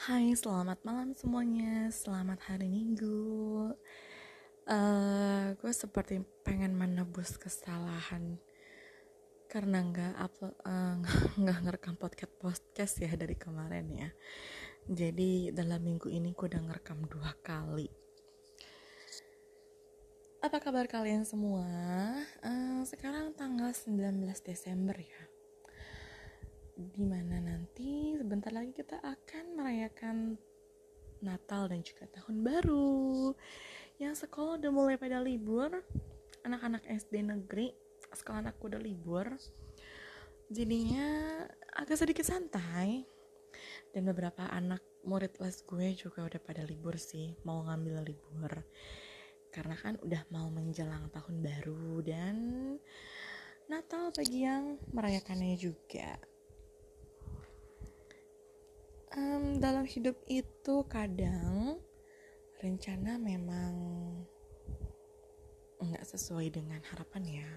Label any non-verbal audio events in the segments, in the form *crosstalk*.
Hai, selamat malam semuanya. Selamat hari Minggu. Uh, gue seperti pengen menebus kesalahan karena nggak uh, *laughs* nggak ngerekam podcast podcast ya dari kemarin ya. Jadi dalam minggu ini gue udah ngerekam dua kali. Apa kabar kalian semua? Uh, sekarang tanggal 19 Desember ya di mana nanti sebentar lagi kita akan merayakan Natal dan juga Tahun Baru. Yang sekolah udah mulai pada libur, anak-anak SD negeri, sekolah anakku udah libur. Jadinya agak sedikit santai. Dan beberapa anak murid les gue juga udah pada libur sih, mau ngambil libur. Karena kan udah mau menjelang tahun baru dan Natal bagi yang merayakannya juga um, dalam hidup itu kadang rencana memang nggak sesuai dengan harapan ya.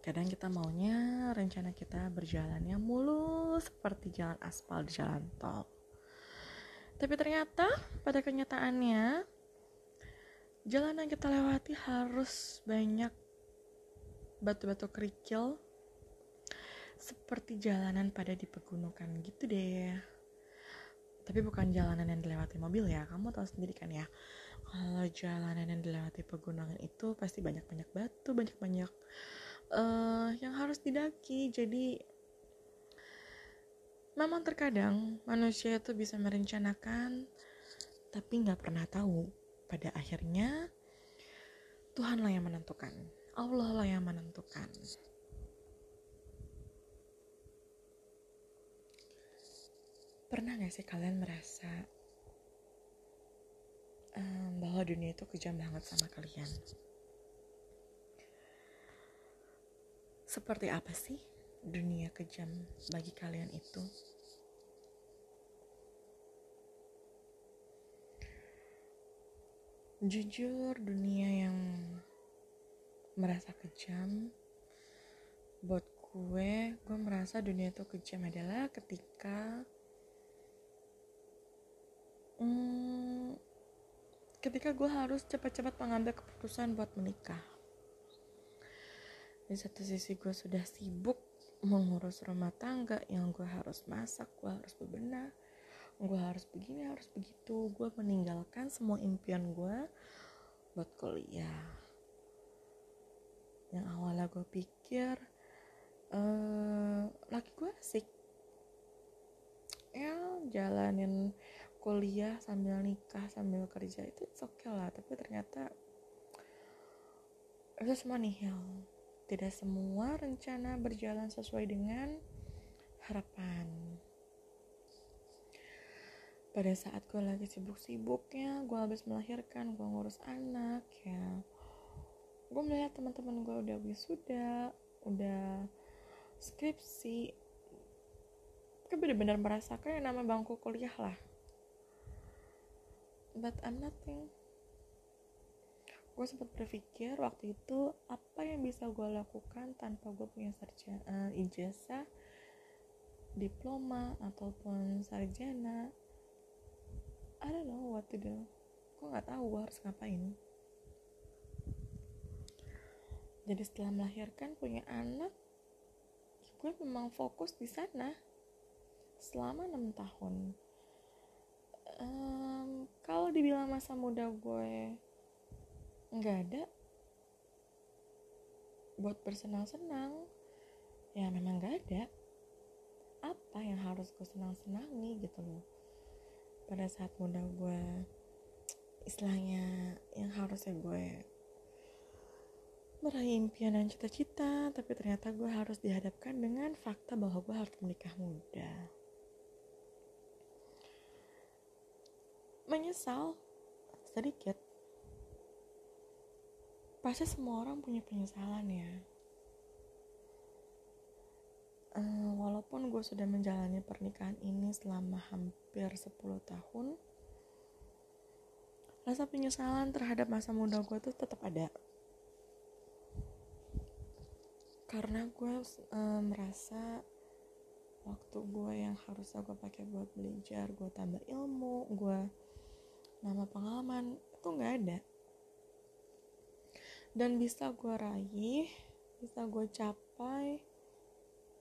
Kadang kita maunya rencana kita berjalannya mulus seperti jalan aspal di jalan tol. Tapi ternyata pada kenyataannya jalan yang kita lewati harus banyak batu-batu kerikil seperti jalanan pada di pegunungan gitu deh. Tapi bukan jalanan yang dilewati mobil ya kamu tahu sendiri kan ya. Kalau jalanan yang dilewati pegunungan itu pasti banyak-banyak batu banyak-banyak uh, yang harus didaki. Jadi memang terkadang manusia itu bisa merencanakan tapi nggak pernah tahu. Pada akhirnya Tuhanlah yang menentukan. Allah lah yang menentukan Pernah gak sih kalian merasa um, bahwa dunia itu kejam banget sama kalian? Seperti apa sih dunia kejam bagi kalian itu? Jujur, dunia yang merasa kejam buat gue, gue merasa dunia itu kejam adalah ketika hmm, ketika gue harus cepat-cepat mengambil keputusan buat menikah di satu sisi gue sudah sibuk mengurus rumah tangga yang gue harus masak gue harus bebenah gue harus begini harus begitu gue meninggalkan semua impian gue buat kuliah. Yang awalnya gue pikir uh, laki gue asik. Ya jalanin kuliah sambil nikah sambil kerja itu oke okay lah. Tapi ternyata itu semua nihil. Tidak semua rencana berjalan sesuai dengan harapan. Pada saat gue lagi sibuk-sibuknya gue habis melahirkan gue ngurus anak ya. Gue melihat teman-teman gue udah wisuda udah skripsi gue bener-bener merasakan yang nama bangku kuliah lah but I'm nothing. Gue sempat berpikir waktu itu apa yang bisa gue lakukan tanpa gue punya sarjana ijazah diploma ataupun sarjana? I don't know what to do. Gue nggak tahu gue harus ngapain. Jadi setelah melahirkan punya anak gue memang fokus di sana selama enam tahun um, kalau dibilang masa muda gue nggak ada. Buat bersenang-senang ya memang nggak ada. Apa yang harus gue senang-senangi gitu loh. Pada saat muda gue istilahnya yang harusnya gue meraih impian dan cita-cita tapi ternyata gue harus dihadapkan dengan fakta bahwa gue harus menikah muda menyesal. Sedikit. Pasti semua orang punya penyesalan ya. Uh, walaupun gue sudah menjalani pernikahan ini selama hampir 10 tahun rasa penyesalan terhadap masa muda gue tuh tetap ada. Karena gue uh, merasa waktu gue yang harusnya gue pakai buat belajar gue tambah ilmu gue nama pengalaman itu nggak ada. Dan bisa gue raih bisa gue capai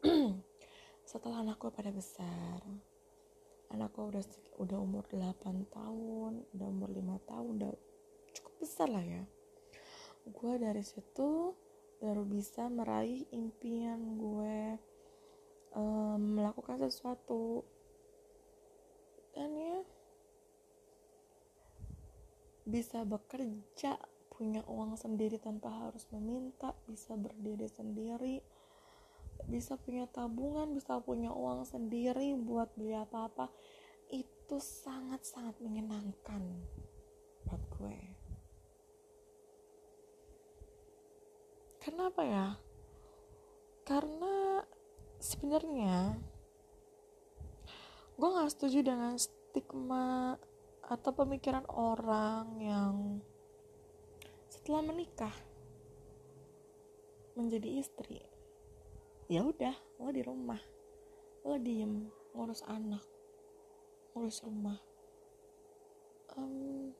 *clears throat* setelah anak gue pada besar. Anak gue udah udah umur 8 tahun udah umur 5 tahun udah cukup besar lah ya. Gue dari situ baru bisa meraih impian gue um, melakukan sesuatu. Dan ya bisa bekerja punya uang sendiri tanpa harus meminta bisa berdiri sendiri bisa punya tabungan bisa punya uang sendiri buat beli apa-apa. Itu sangat-sangat menyenangkan buat gue. Kenapa ya? Karena sebenarnya gue nggak setuju dengan stigma atau pemikiran orang yang setelah menikah menjadi istri ya udah lo di rumah lo diem ngurus anak ngurus rumah. Um,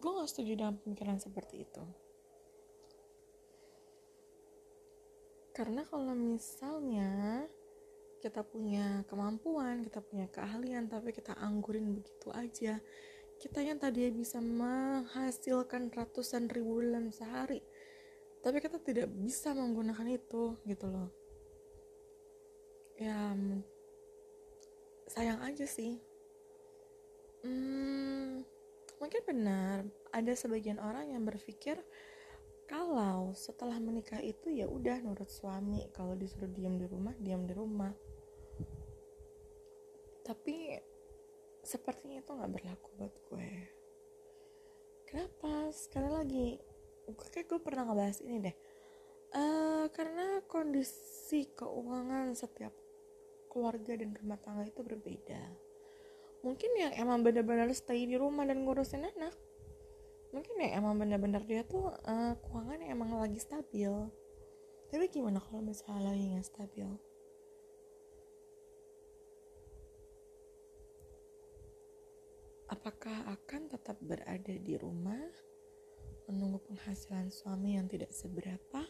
gue gak setuju dengan pemikiran seperti itu. Karena kalau misalnya kita punya kemampuan, kita punya keahlian, tapi kita anggurin begitu aja. Kita yang tadi bisa menghasilkan ratusan ribu dalam sehari, tapi kita tidak bisa menggunakan itu, gitu loh. Ya, sayang aja sih. Hmm, mungkin benar, ada sebagian orang yang berpikir kalau setelah menikah itu ya udah nurut suami. Kalau disuruh diam di rumah diam di rumah. Tapi sepertinya itu nggak berlaku buat gue. Kenapa? Sekali lagi kayak gue pernah ngebahas ini deh. Uh, karena kondisi keuangan setiap keluarga dan rumah tangga itu berbeda. Mungkin yang emang benar-benar stay di rumah dan ngurusin anak mungkin ya emang benar-benar dia tuh uh, keuangannya emang lagi stabil. Tapi gimana kalau misalnya lagi nggak stabil? Apakah akan tetap berada di rumah menunggu penghasilan suami yang tidak seberapa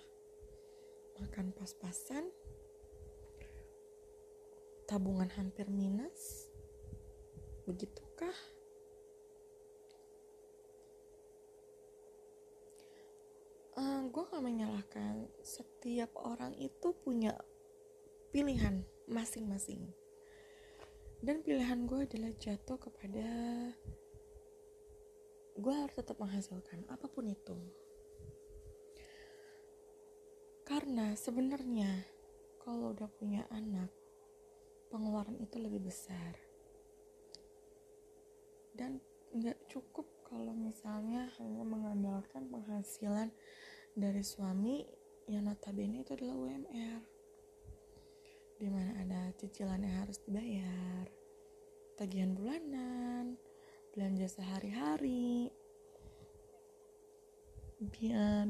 makan pas-pasan tabungan hampir minus begitukah uh, eh, gue gak menyalahkan setiap orang itu punya pilihan masing-masing. Dan pilihan gue adalah jatuh kepada gue harus tetap menghasilkan apa pun itu. Karena sebenarnya kalau udah punya anak pengeluaran itu lebih besar. Dan nggak cukup kalau misalnya hanya mengandalkan penghasilan dari suami yang notabene itu adalah UMR di mana ada cicilan yang harus dibayar, tagihan bulanan, belanja sehari-hari,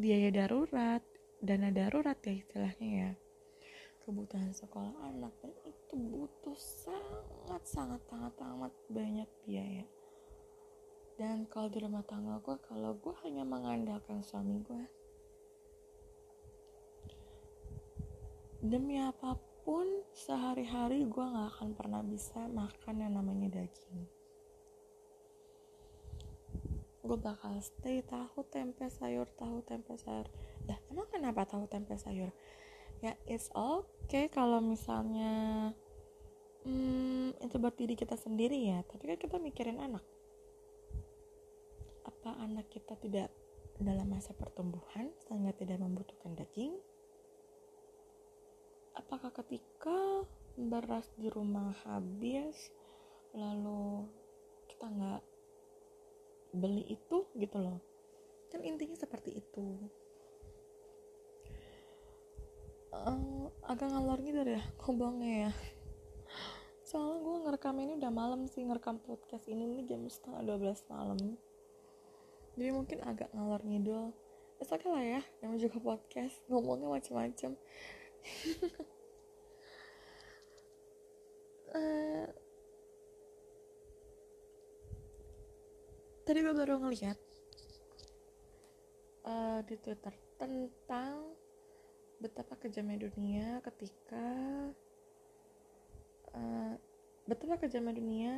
biaya darurat, dana darurat ya istilahnya ya, kebutuhan sekolah anak dan itu butuh sangat sangat sangat sangat banyak biaya. Dan kalau di rumah tangga gue, kalau gue hanya mengandalkan suami gue, demi apa pun pun sehari-hari gue gak akan pernah bisa makan yang namanya daging. Gue bakal stay tahu tempe sayur tahu tempe sayur. Dah emang kenapa tahu tempe sayur? Ya it's okay kalau misalnya hmm, itu buat diri kita sendiri ya. Tapi kan kita mikirin anak. Apa anak kita tidak dalam masa pertumbuhan sehingga tidak membutuhkan daging apakah ketika beras di rumah habis lalu kita nggak beli itu gitu loh? Kan intinya seperti itu. Uh, agak ngalor gitu deh ngomongnya ya. Soalnya gue ngerekam ini udah malam sih ngerekam podcast ini nih jam setengah 12 malam. Jadi mungkin agak ngalor ngidul. It's okay lah ya, namanya juga podcast, ngomongnya macam-macam uh, tadi gue baru ngeliat uh, di twitter tentang betapa kejamnya dunia ketika uh, betapa kejamnya dunia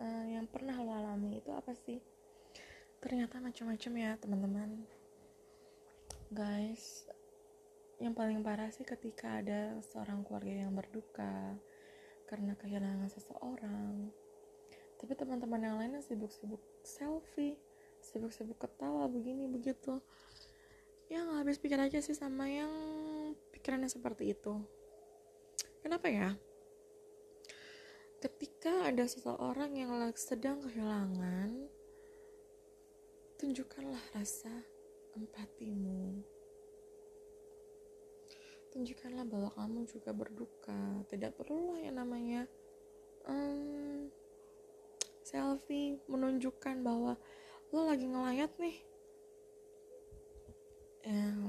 uh, yang pernah lo alami itu apa sih? Ternyata macam-macam ya teman-teman. Guys yang paling parah sih ketika ada seorang keluarga yang berduka karena kehilangan seseorang. Tapi teman-teman yang lainnya sibuk-sibuk selfie sibuk-sibuk ketawa begini begitu. Ya nggak habis pikir aja sih sama yang pikirannya seperti itu. Kenapa ya? Ketika ada seseorang yang sedang kehilangan tunjukkanlah rasa empatimu tunjukkanlah bahwa kamu juga berduka. Tidak perlulah yang namanya um, selfie menunjukkan bahwa lo lagi ngelayat nih. Yang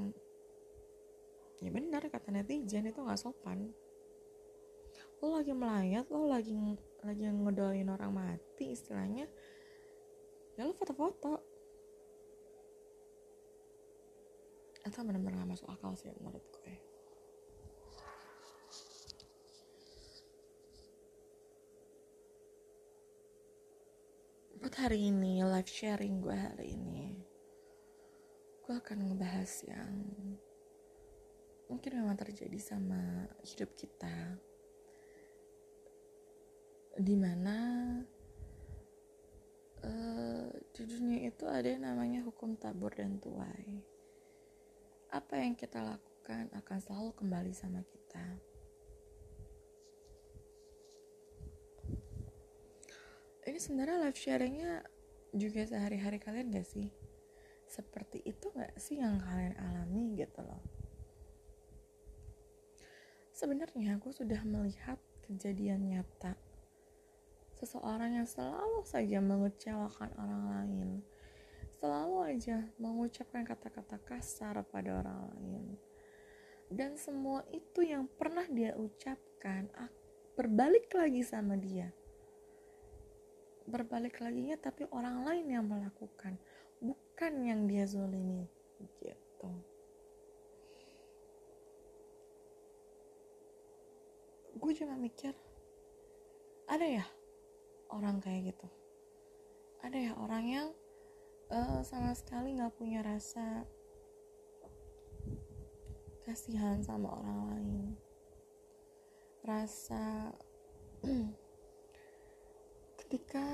ya benar kata netizen itu nggak sopan. Lo lagi melayat lo lagi lagi ngedoain orang mati istilahnya ya lo foto-foto. Itu benar-benar gak masuk akal sih menurut gue hari ini live sharing gue hari ini gue akan ngebahas yang mungkin memang terjadi sama hidup kita. Di mana uh, di dunia itu ada yang namanya hukum tabur dan tuai. Apa yang kita lakukan akan selalu kembali sama kita sebenarnya live sharingnya juga sehari-hari kalian gak sih? Seperti itu gak sih yang kalian alami gitu loh? Sebenarnya aku sudah melihat kejadian nyata. Seseorang yang selalu saja mengecewakan orang lain. Selalu aja mengucapkan kata-kata kasar pada orang lain. Dan semua itu yang pernah dia ucapkan berbalik lagi sama dia berbalik lagi ya tapi orang lain yang melakukan bukan yang dia zolimi gitu. Gue cuma mikir ada ya orang kayak gitu? Ada ya orang yang uh, sama sekali nggak punya rasa kasihan sama orang lain. Rasa *clears throat* ketika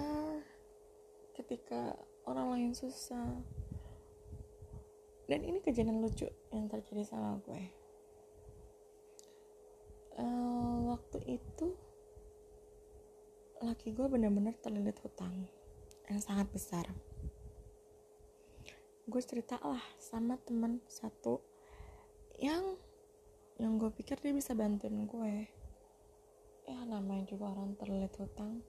ketika orang lain susah. Dan ini kejadian lucu yang terjadi sama gue. Uh, waktu itu laki gue benar-benar terlilit hutang yang sangat besar. Gue cerita lah sama temen satu yang yang gue pikir dia bisa bantuin gue. Ya namanya juga orang terlilit hutang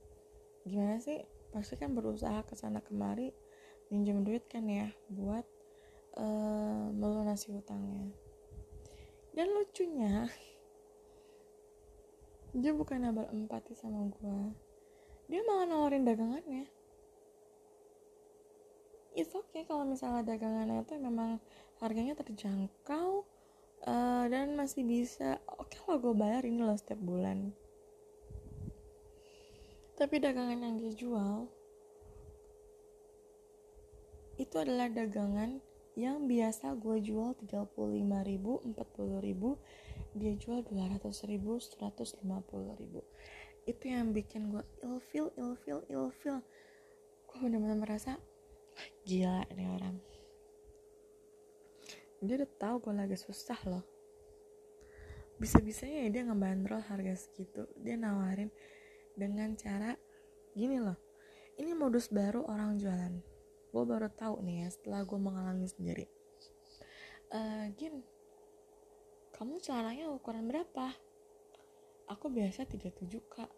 gimana sih? Pasti kan berusaha ke sana kemari minjem duit kan ya buat uh, melunasi hutangnya. Dan lucunya *laughs* dia bukan berempati sama gue dia malah nawarin dagangannya. It's okay kalau misalnya dagangannya itu memang harganya terjangkau uh, dan masih bisa. Oke okay lah gue bayar ini loh setiap bulan tapi dagangan yang dia jual itu adalah dagangan yang biasa gue jual 35 ribu 40 ribu dia jual 200 ribu 150 ribu. Itu yang bikin gue ilfil ilfil ilfil. Gue bener-bener merasa gila ini orang. Dia udah tahu gue lagi susah loh. Bisa-bisanya ya dia ngebandrol harga segitu. Dia nawarin dengan cara gini loh ini modus baru orang jualan. Gue baru tahu nih ya setelah gue mengalami sendiri. Uh, gin kamu celananya ukuran berapa? Aku biasa 37 kak.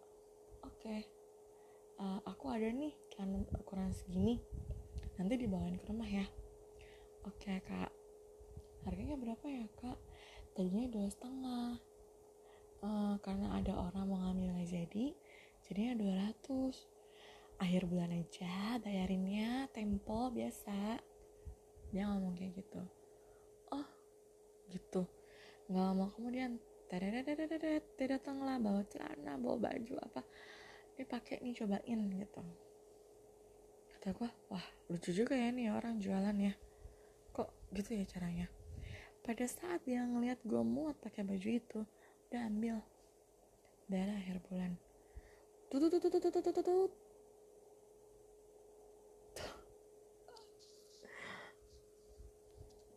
Oke. Okay. uh, aku ada nih celana ukuran segini. Nanti dibawain ke rumah ya. Oke okay, kak. Harganya berapa ya kak? Tadinya dua setengah. Uh, karena ada orang mau ngambil jadi jadinya 200 akhir bulan aja bayarinnya tempo biasa. Dia ngomong kayak gitu. Oh gitu. Nggak lama kemudian dia datanglah bawa celana bawa baju apa ini pakai nih cobain gitu kata gue wah lucu juga ya nih orang jualan ya kok gitu ya caranya pada saat dia ngeliat gue muat pakai baju itu udah ambil darah akhir bulan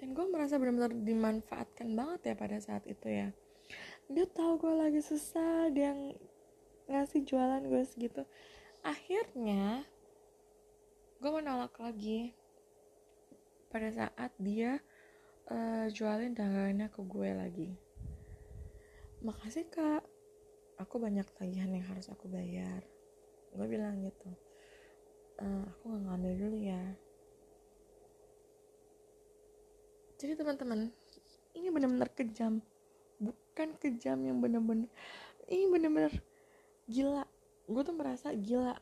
dan gue merasa benar-benar dimanfaatkan banget ya pada saat itu ya. Dia tahu gue lagi susah dia ngasih jualan gue segitu. Akhirnya gue menolak lagi. Pada saat dia uh, jualin dagangannya ke gue lagi. Makasih kak aku banyak tagihan yang harus aku bayar. Gue bilang gitu uh, aku gak ngambil dulu ya. Jadi teman-teman ini benar-benar kejam. Bukan kejam yang benar-benar ini benar-benar gila. Gue tuh merasa gila.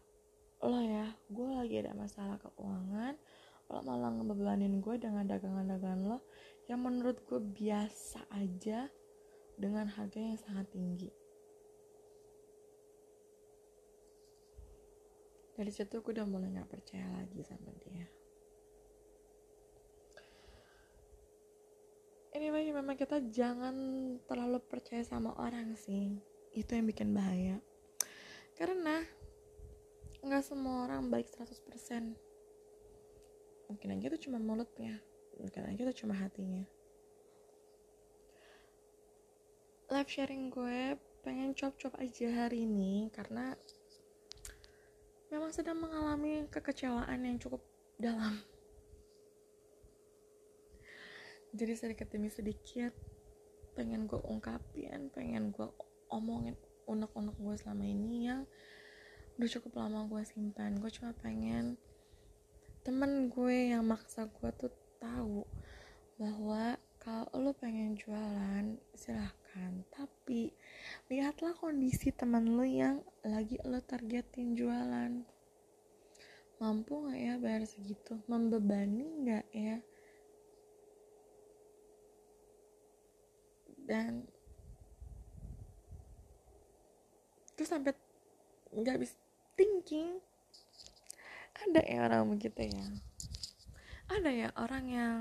Lo ya gue lagi ada masalah keuangan lo malah ngebebanin gue dengan dagangan-dagangan lo yang menurut gue biasa aja dengan harga yang sangat tinggi dari situ gue udah mulai gak percaya lagi sama dia. Anyway memang kita jangan terlalu percaya sama orang sih. Itu yang bikin bahaya. Karena nggak semua orang baik 100% mungkin aja itu cuma mulutnya. Mungkin aja itu cuma hatinya. Live sharing gue pengen cop-cop aja hari ini karena memang sedang mengalami kekecewaan yang cukup dalam. Jadi sedikit demi sedikit pengen gue ungkapin pengen gue omongin unek-unek gue selama ini yang udah cukup lama gue simpan. Gue cuma pengen temen gue yang maksa gue tuh tahu bahwa kalau lo pengen jualan silahkan. Tapi lihatlah kondisi teman lo yang lagi lo targetin jualan. Mampu nggak ya bayar segitu? Membebani nggak ya? Dan terus sampai nggak bisa thinking ada ya orang begitu ya. Ada ya orang yang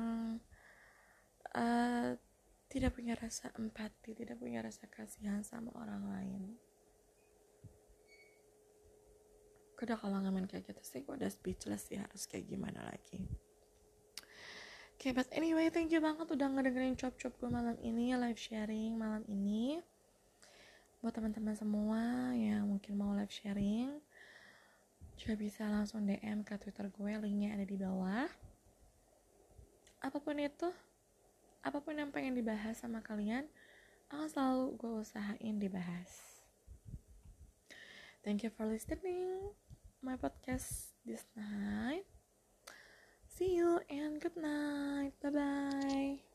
uh, tidak punya rasa empati tidak punya rasa kasihan sama orang lain. Udah kalau ngamen kayak gitu sih gue udah speechless sih harus kayak gimana lagi. Oke, okay, but anyway, thank you banget udah ngedengerin cop-cop gue malam ini, live sharing malam ini. Buat teman-teman semua yang mungkin mau live sharing juga bisa langsung DM ke Twitter gue linknya ada di bawah. Apa pun itu apa pun yang pengen dibahas sama kalian akan selalu gue usahain dibahas. Thank you for listening my podcast this night. See you and good night. Bye bye